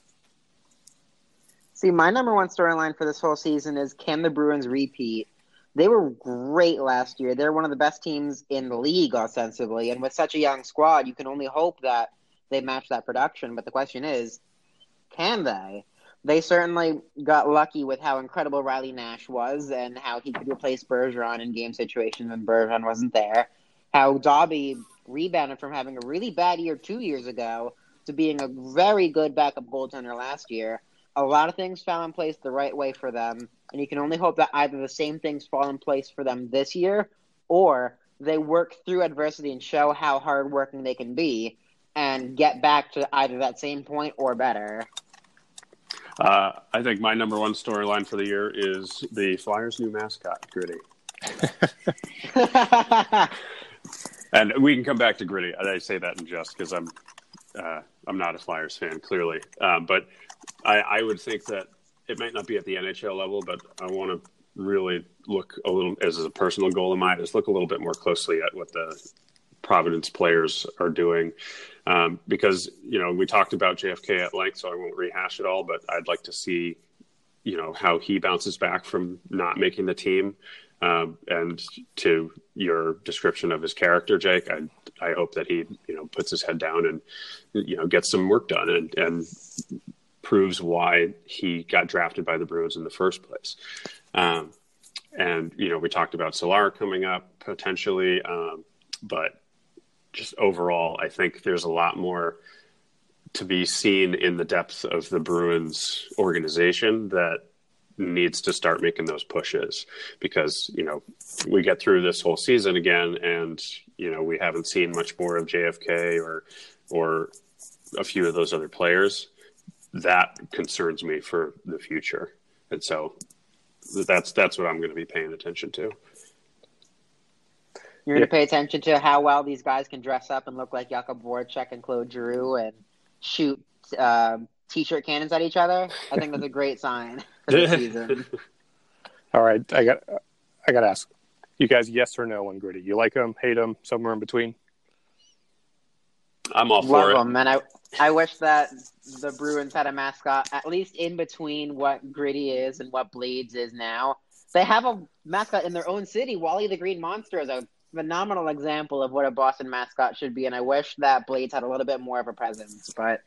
See, my number one storyline for this whole season is can the Bruins repeat? They were great last year. They're one of the best teams in the league, ostensibly. And with such a young squad, you can only hope that they match that production. But the question is, can they? They certainly got lucky with how incredible Riley Nash was and how he could replace Bergeron in game situations when Bergeron wasn't there. How Dobby rebounded from having a really bad year two years ago to being a very good backup goaltender last year a lot of things fell in place the right way for them, and you can only hope that either the same things fall in place for them this year, or they work through adversity and show how hardworking they can be, and get back to either that same point or better. Uh, I think my number one storyline for the year is the Flyers' new mascot, Gritty. and we can come back to Gritty. I say that in jest because I'm uh, I'm not a Flyers fan, clearly, um, but I, I would think that it might not be at the NHL level, but I want to really look a little as a personal goal of mine is look a little bit more closely at what the Providence players are doing. Um, because, you know, we talked about JFK at length, so I won't rehash it all, but I'd like to see, you know, how he bounces back from not making the team. Um, and to your description of his character, Jake, I, I hope that he, you know, puts his head down and, you know, gets some work done and, and proves why he got drafted by the Bruins in the first place. Um, and you know, we talked about Solar coming up potentially, um, but just overall, I think there's a lot more to be seen in the depth of the Bruins organization that needs to start making those pushes because you know we get through this whole season again and you know we haven't seen much more of JFK or or a few of those other players that concerns me for the future. And so that's that's what I'm going to be paying attention to. You're going to pay attention to how well these guys can dress up and look like Jakub Voracek and Claude Giroux and shoot uh, t-shirt cannons at each other. I think that's a great sign for the season. All right, I got I got to ask you guys: yes or no on Gritty? You like him, hate him, somewhere in between? I'm all for Love it. them, and I I wish that the Bruins had a mascot at least in between what Gritty is and what Blades is now. They have a mascot in their own city. Wally the Green Monster is a phenomenal example of what a Boston mascot should be, and I wish that Blades had a little bit more of a presence. But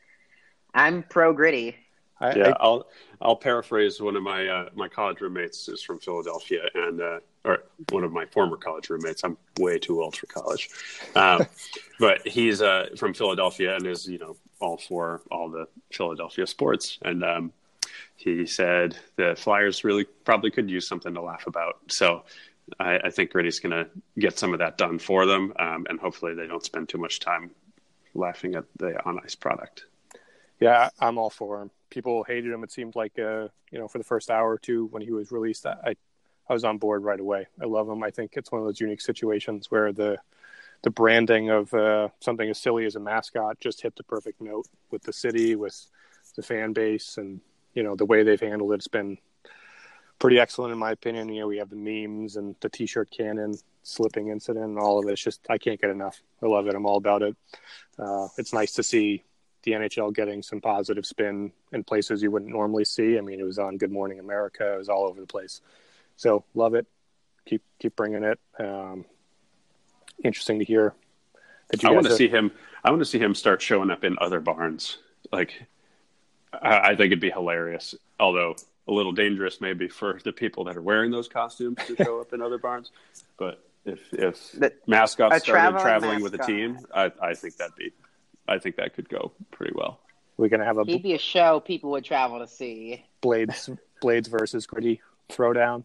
I'm pro Gritty. I, yeah, I, will I'll paraphrase one of my uh, my college roommates is from Philadelphia, and uh, or one of my former college roommates. I'm way too old for college, um, but he's uh, from Philadelphia and is you know all for all the Philadelphia sports. And um, he said the Flyers really probably could use something to laugh about. So I, I think Gritty's going to get some of that done for them, um, and hopefully they don't spend too much time laughing at the on ice product. Yeah, I'm all for him. People hated him. It seemed like, uh, you know, for the first hour or two when he was released, I, I was on board right away. I love him. I think it's one of those unique situations where the the branding of uh, something as silly as a mascot just hit the perfect note with the city, with the fan base, and you know the way they've handled it. It's been pretty excellent in my opinion. You know, we have the memes and the T-shirt cannon slipping incident and all of it. It's just I can't get enough. I love it. I'm all about it. Uh, it's nice to see the NHL getting some positive spin in places you wouldn't normally see. I mean, it was on Good Morning America. It was all over the place. So love it. Keep keep bringing it. Um, interesting to hear that you. I want to are... see him. I want to see him start showing up in other barns. Like, I, I think it'd be hilarious. Although a little dangerous, maybe for the people that are wearing those costumes to show up in other barns. But if if the, mascots started traveling mascot. with a team, I, I think that'd be I think that could go pretty well. We're gonna have a he'd be a show people would travel to see. Blades, Blades versus Gritty throwdown.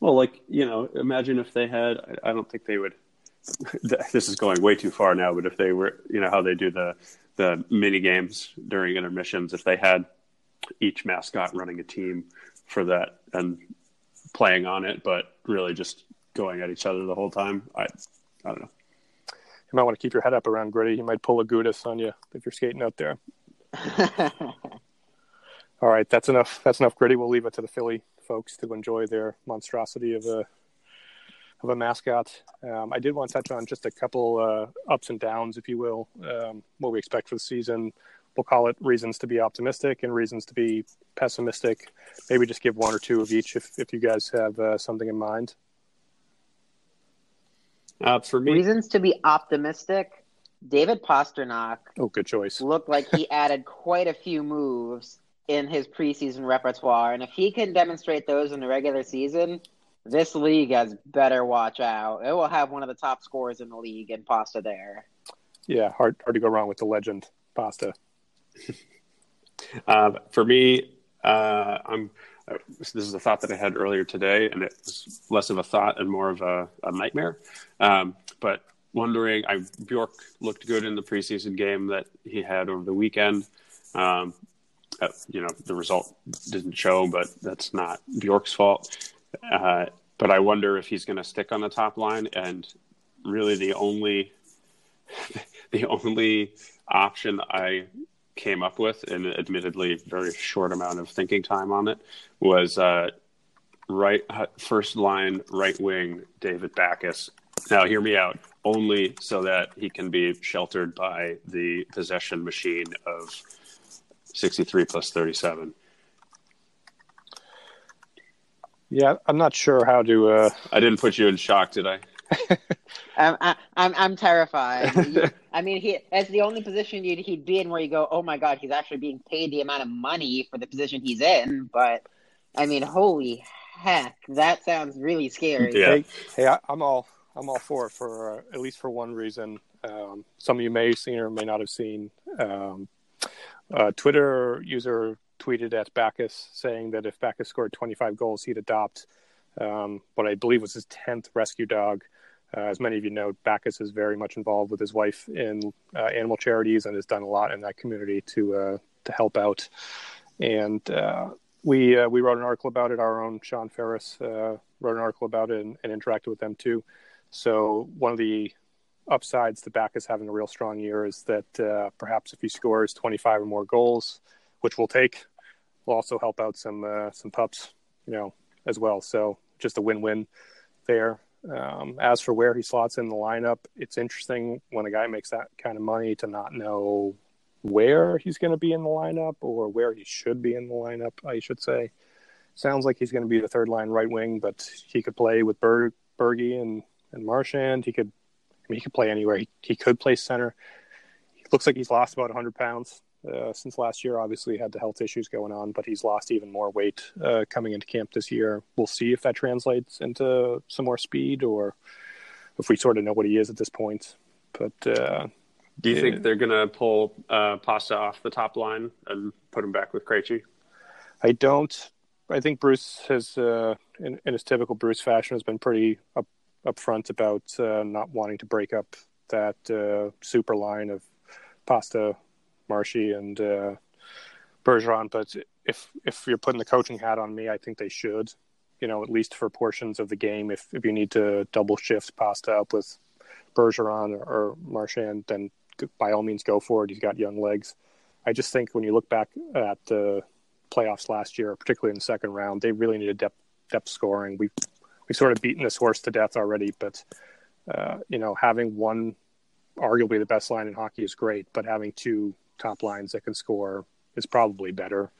Well, like you know, imagine if they had. I, I don't think they would. This is going way too far now, but if they were, you know, how they do the the mini games during intermissions, if they had each mascot running a team for that and playing on it, but really just going at each other the whole time, I I don't know you might want to keep your head up around Gritty. He might pull a Gudas on you if you're skating out there. All right, that's enough. That's enough Gritty. We'll leave it to the Philly folks to enjoy their monstrosity of a of a mascot. Um, I did want to touch on just a couple uh, ups and downs, if you will, um, what we expect for the season. We'll call it reasons to be optimistic and reasons to be pessimistic. Maybe just give one or two of each if, if you guys have uh, something in mind. Uh, for me, reasons to be optimistic. David Pastrnak. Oh, good choice. Looked like he added quite a few moves in his preseason repertoire, and if he can demonstrate those in the regular season, this league has better watch out. It will have one of the top scorers in the league and Pasta there. Yeah, hard hard to go wrong with the legend Pasta. uh, for me, uh, I'm this is a thought that I had earlier today, and it was less of a thought and more of a, a nightmare. Um, but wondering, I Bjork looked good in the preseason game that he had over the weekend. Um, uh, you know, the result didn't show, but that's not Bjork's fault. Uh, but I wonder if he's going to stick on the top line, and really the only the only option I came up with, and admittedly very short amount of thinking time on it, was uh, right first line right wing David Backes. Now, hear me out. Only so that he can be sheltered by the possession machine of 63 plus 37. Yeah, I'm not sure how to. Uh... I didn't put you in shock, did I? I'm, I'm I'm terrified. I mean, he that's the only position you'd, he'd be in where you go, oh my god, he's actually being paid the amount of money for the position he's in. But I mean, holy heck, that sounds really scary. Yeah. Hey, hey I, am all I'm all for it for uh, at least for one reason. Um, some of you may have seen or may not have seen. Um, Twitter user tweeted at Backes saying that if Backes scored 25 goals, he'd adopt um, what I believe was his 10th rescue dog. Uh, as many of you know, Backes is very much involved with his wife in uh, animal charities and has done a lot in that community to uh, to help out. And uh, we uh, we wrote an article about it. Our own Sean Ferris uh, wrote an article about it and, and, interacted with them too. So one of the upsides to Backes having a real strong year is that perhaps if he scores 25 or more goals, which we'll take, will also help out some some pups, you know, as well. So just a win-win there. Um, as for where he slots in the lineup, it's interesting when a guy makes that kind of money to not know where he's going to be in the lineup or where he should be in the lineup, I should say. Sounds like he's going to be the third line right wing, but he could play with Ber- Bergie and, and Marchand. He could, I mean, he could play anywhere. He, he could play center. He looks like he's lost about 100 pounds uh, since last year. Obviously, had the health issues going on, but he's lost even more weight uh, coming into camp this year. We'll see if that translates into some more speed, or if we sort of know what he is at this point. But uh, do you think they're going to pull uh, Pasta off the top line and put him back with Krejci? I don't. I think Bruce has, uh, in, in, his typical Bruce fashion, has been pretty up upfront about uh, not wanting to break up that super line of Pasta Marshy and uh, Bergeron. But if if you're putting the coaching hat on me, I think they should. You know, at least for portions of the game, if if you need to double shift Pasta up with Bergeron or, or Marchand, then by all means go for it. He's got young legs. I just think when you look back at the playoffs last year, particularly in the second round, they really needed depth depth scoring. We we've sort of beaten this horse to death already, but uh, you know, having one arguably the best line in hockey is great, but having two top lines that can score is probably better.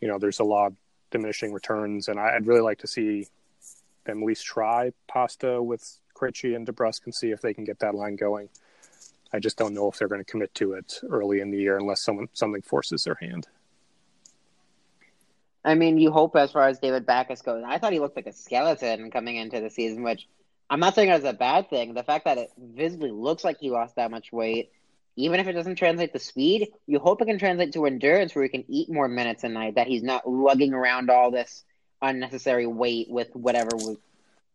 You know, there's a lot of diminishing returns, and I'd really like to see them at least try Pasta with Krejci and DeBrusk and see if they can get that line going. I just don't know if they're going to commit to it early in the year unless someone something forces their hand. I mean, you hope as far as David Backes goes. I thought he looked like a skeleton coming into the season, which I'm not saying it was a bad thing. The fact that it visibly looks like he lost that much weight, even if it doesn't translate to speed, you hope it can translate to endurance where he can eat more minutes a night, that he's not lugging around all this unnecessary weight with whatever was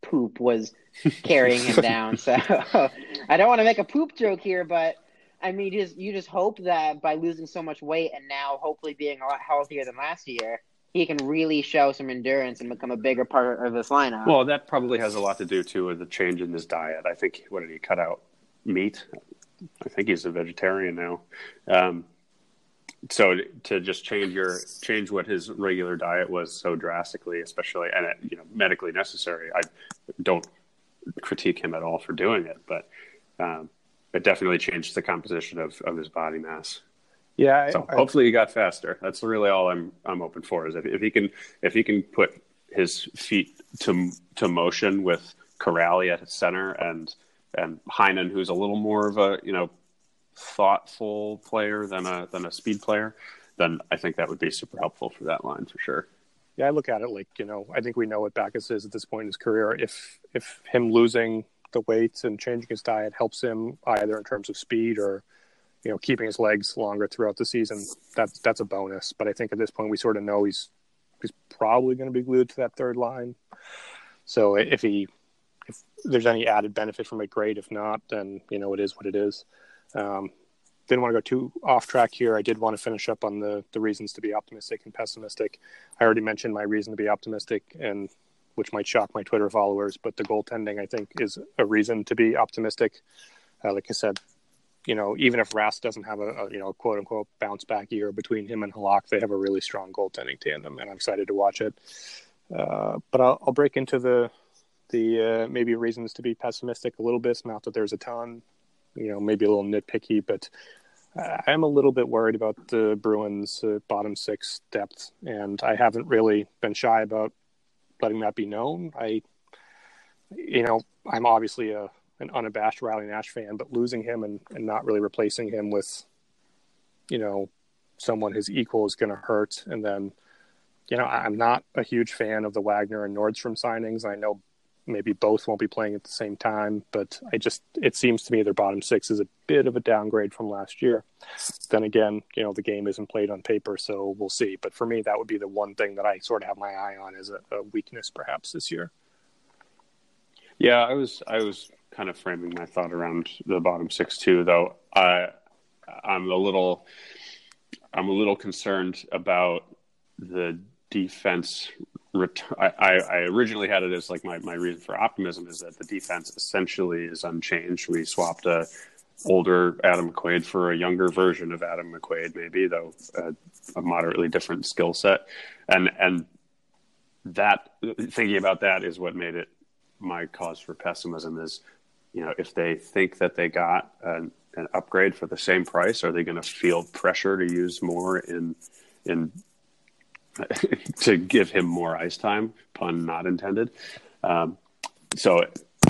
poop was carrying him down. So I don't want to make a poop joke here, but I mean, just you just hope that by losing so much weight and now hopefully being a lot healthier than last year, he can really show some endurance and become a bigger part of this lineup. Well, that probably has a lot to do too with the change in his diet. I think what did he cut out meat? I think he's a vegetarian now. Um, so to just change your change what his regular diet was so drastically, especially and it, you know medically necessary. I don't critique him at all for doing it, but um, it definitely changed the composition of, of his body mass. Yeah. So I, hopefully he got faster. That's really all I'm I'm open for is if, if he can if he can put his feet to to motion with Kuraly at his center and and Heinen, who's a little more of a you know thoughtful player than a than a speed player, then I think that would be super helpful for that line for sure. Yeah, I look at it like you know I think we know what Backes is at this point in his career. If if him losing the weights and changing his diet helps him either in terms of speed or you know, keeping his legs longer throughout the season, that's that's a bonus. But I think at this point we sort of know he's he's probably going to be glued to that third line. So if he if there's any added benefit from it, great. If not, then you know it is what it is. Um, didn't want to go too off track here. I did want to finish up on the the reasons to be optimistic and pessimistic. I already mentioned my reason to be optimistic, and which might shock my Twitter followers, but the goaltending I think is a reason to be optimistic. Uh, like I said, you know, even if Rask doesn't have a, a, you know quote unquote bounce back year between him and Halak, they have a really strong goaltending tandem, and I'm excited to watch it. Uh, but I'll, I'll, break into the the uh, maybe reasons to be pessimistic a little bit. Not that there's a ton, you know, maybe a little nitpicky, but I am a little bit worried about the Bruins' uh, bottom six depth, and I haven't really been shy about letting that be known. I, you know, I'm obviously a an unabashed Riley Nash fan, but losing him and, and not really replacing him with, you know, someone his equal is going to hurt. And then, you know, I'm not a huge fan of the Wagner and Nordstrom signings. I know maybe both won't be playing at the same time, but I just, it seems to me their bottom six is a bit of a downgrade from last year. Then again, you know, the game isn't played on paper, so we'll see. But for me, that would be the one thing that I sort of have my eye on as a, a weakness perhaps this year. Yeah, I was, I was kind of framing my thought around the bottom six too, though. I I'm a little I'm a little concerned about the defense. Ret- I, I originally had it as like my, my reason for optimism is that the defense essentially is unchanged. We swapped a older Adam McQuaid for a younger version of Adam McQuaid, maybe though uh, a moderately different skill set, and and that thinking about that is what made it my cause for pessimism is you know, if they think that they got an, an upgrade for the same price, are they going to feel pressure to use more in in to give him more ice time? Pun not intended. Um, so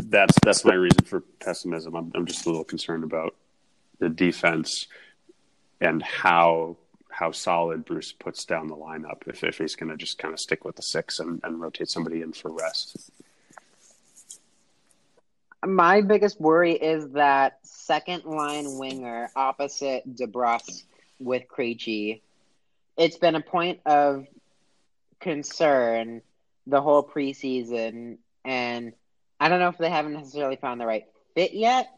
that's that's my reason for pessimism. I'm, I'm just a little concerned about the defense and how how solid Bruce puts down the lineup if, if he's going to just kind of stick with the six and, and rotate somebody in for rest. My biggest worry is that second line winger opposite DeBrusk with Krejci. It's been a point of concern the whole preseason, and I don't know if they haven't necessarily found the right fit yet,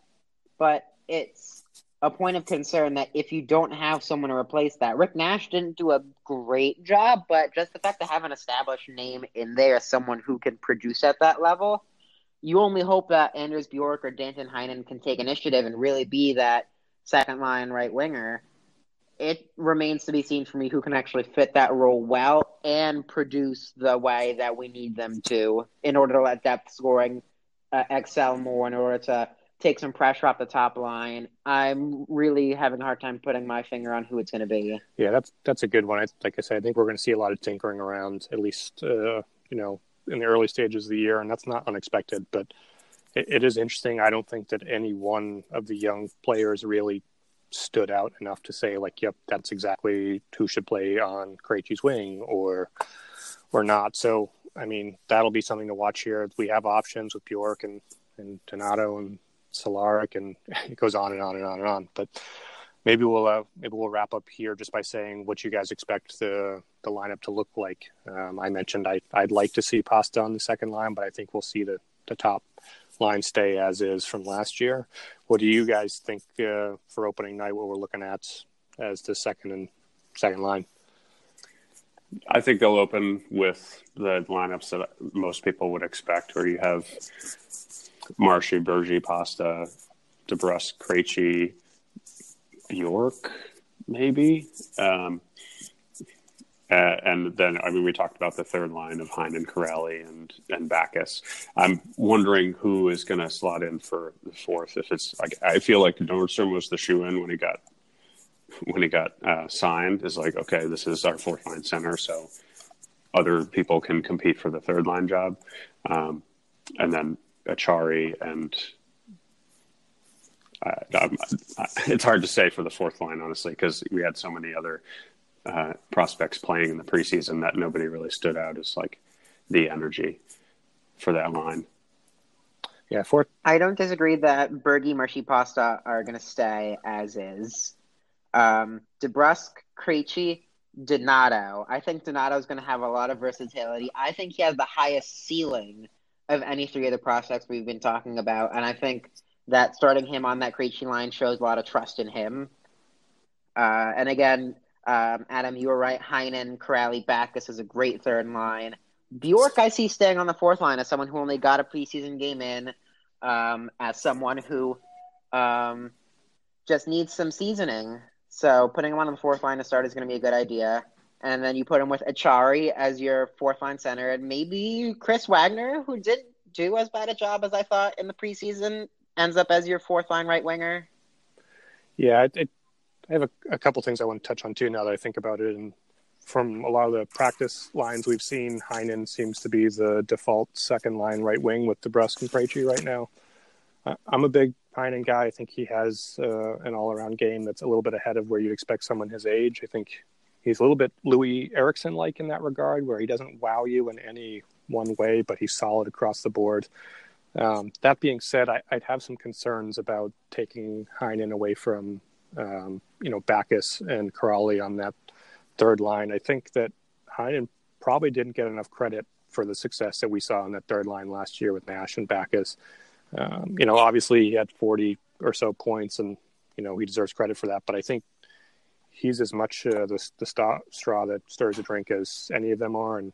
but it's a point of concern that if you don't have someone to replace that, Rick Nash didn't do a great job, but just the fact to have an established name in there, someone who can produce at that level, you only hope that Anders Bjork or Danton Heinen can take initiative and really be that second line right winger. It remains to be seen for me who can actually fit that role well and produce the way that we need them to in order to let depth scoring uh, excel more, in order to take some pressure off the top line. I'm really having a hard time putting my finger on who it's going to be. Yeah, that's that's a good one. I, like I said, I think we're going to see a lot of tinkering around, at least uh, you know in the early stages of the year, and that's not unexpected. But it, it is interesting. I don't think that any one of the young players really stood out enough to say like, "Yep, that's exactly who should play on Krejci's wing," or or not. So, I mean, that'll be something to watch here. We have options with Bjork and and Donato and Cehlarik, and it goes on and on and on and on. But maybe we'll uh, maybe we'll wrap up here just by saying what you guys expect the the lineup to look like. Um, I mentioned I I'd like to see Pasta on the second line, but I think we'll see the the top line stay as is from last year. What do you guys think uh, for opening night? What we're looking at as the second and second line? I think they'll open with the lineups that most people would expect, where you have Marshy, Bergie, Pasta, DeBrusk, Krejci, Bjork, maybe. Um, uh, and then, I mean, we talked about the third line of Heinen, Kuraly and and Backes. I'm wondering who is going to slot in for the fourth. If it's like, I feel like Nordstrom was the shoe in when he got when he got uh, signed. Is like, okay, this is our fourth line center, so other people can compete for the third line job. Um, and then Acciari and uh, it's hard to say for the fourth line, honestly, because we had so many other uh, prospects playing in the preseason that nobody really stood out as like the energy for that line. Yeah, fourth. I don't disagree that Bergie, Marshy, Pasta are going to stay as is. Um, DeBrusk, Krejci, Donato. I think Donato is going to have a lot of versatility. I think he has the highest ceiling of any three of the prospects we've been talking about, and I think that starting him on that Krejci line shows a lot of trust in him. Uh, and again, um, Adam, you were right. Heinen, Kuraly, Backes is a great third line. Bjork, I see staying on the fourth line as someone who only got a preseason game in, um, as someone who um, just needs some seasoning. So putting him on the fourth line to start is going to be a good idea and then you put him with Acciari as your fourth line center, and maybe Chris Wagner, who did do as bad a job as I thought in the preseason, ends up as your fourth line right winger. Yeah, it, I have a, a, couple things I want to touch on too. Now that I think about it, and from a lot of the practice lines we've seen, Heinen seems to be the default second line right wing with DeBrusk and Krejci right now. I'm a big Heinen guy. I think he has uh, an all around game that's a little bit ahead of where you'd expect someone his age. I think he's a little bit Loui Eriksson like in that regard, where he doesn't wow you in any one way, but he's solid across the board. Um, that being said, I, would have some concerns about taking Heinen away from, um, you know, Backes and Kuraly on that third line. I think that Heinen probably didn't get enough credit for the success that we saw on that third line last year with Nash and Backes. Um, you know, obviously he had 40 or so points and, you know, he deserves credit for that. But I think he's as much uh, the, the straw that stirs the drink as any of them are. And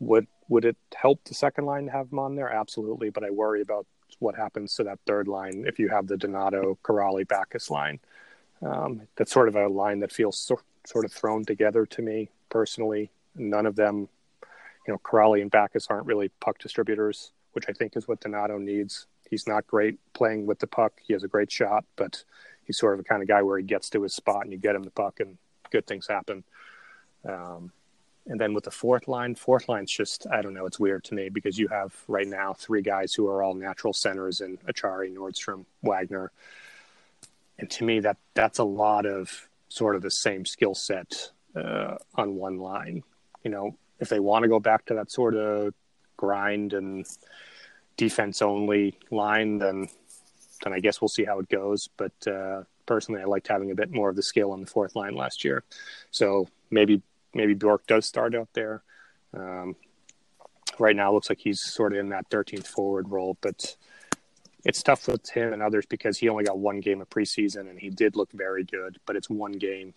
would would it help the second line to have him on there? Absolutely, but I worry about what happens to that third line if you have the Donato, Kuraly, Backes line. Um, that's sort of a line that feels so, sort of thrown together to me personally. None of them, you know, Kuraly and Backes aren't really puck distributors, which I think is what Donato needs. He's not great playing with the puck. He has a great shot, but he's sort of the kind of guy where he gets to his spot and you get him the puck and good things happen. Um, and then with the fourth line, fourth line's just I don't know, it's weird to me because you have right now three guys who are all natural centers in Acciari, Nordstrom, Wagner. And to me that that's a lot of sort of the same skill set uh, on one line. You know, if they want to go back to that sort of grind and defense only line, then then I guess we'll see how it goes. But uh, personally, I liked having a bit more of the skill on the fourth line last year. So maybe maybe Bjork does start out there. Um, right now, looks like he's sort of in that 13th forward role, but it's tough with him and others because he only got one game of preseason and he did look very good, but it's one game.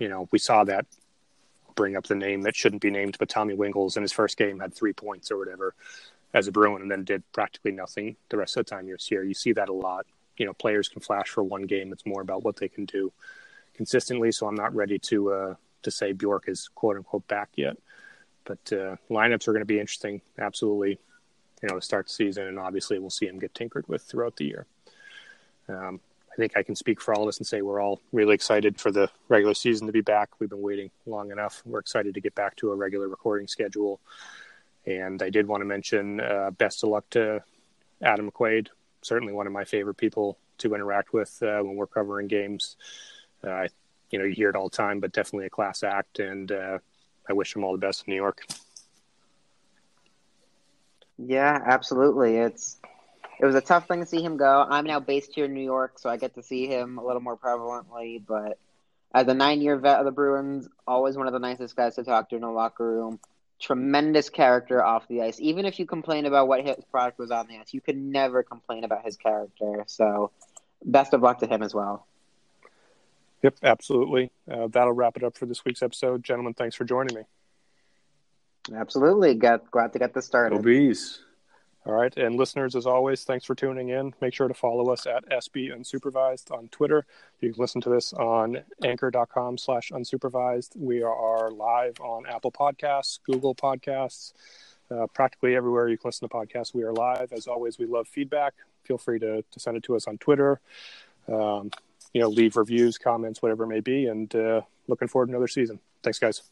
You know, we saw that bring up the name that shouldn't be named, but Tommy Wingels in his first game had three points or whatever as a Bruin and then did practically nothing the rest of the time this year. You see that a lot. You know, players can flash for one game. It's more about what they can do consistently. So I'm not ready to uh, to say Bjork is quote unquote back yet. But uh, lineups are going to be interesting, absolutely. You know, start the season, and obviously we'll see him get tinkered with throughout the year. Um, I think I can speak for all of us and say we're all really excited for the regular season to be back. We've been waiting long enough. We're excited to get back to a regular recording schedule. And I did want to mention uh, best of luck to Adam McQuaid, certainly one of my favorite people to interact with uh, when we're covering games. Uh, you know, you hear it all the time, but definitely a class act. And uh, I wish him all the best in New York. Yeah, absolutely. It's it was a tough thing to see him go. I'm now based here in New York, so I get to see him a little more prevalently. But as a nine year vet of the Bruins, always one of the nicest guys to talk to in the locker room. Tremendous character off the ice. Even if you complain about what his product was on the ice, you could never complain about his character. So, best of luck to him as well. Yep, absolutely. Uh, that'll wrap it up for this week's episode. Gentlemen, thanks for joining me. Absolutely. Got, glad to get this started. Go bees. All right. And listeners, as always, thanks for tuning in. Make sure to follow us at SB Unsupervised on Twitter. You can listen to this on anchor.com slash unsupervised. We are live on Apple Podcasts, Google Podcasts, uh, practically everywhere you can listen to podcasts. We are live. As always, we love feedback. Feel free to, to send it to us on Twitter. Um, you know, leave reviews, comments, whatever it may be. And uh, looking forward to another season. Thanks, guys.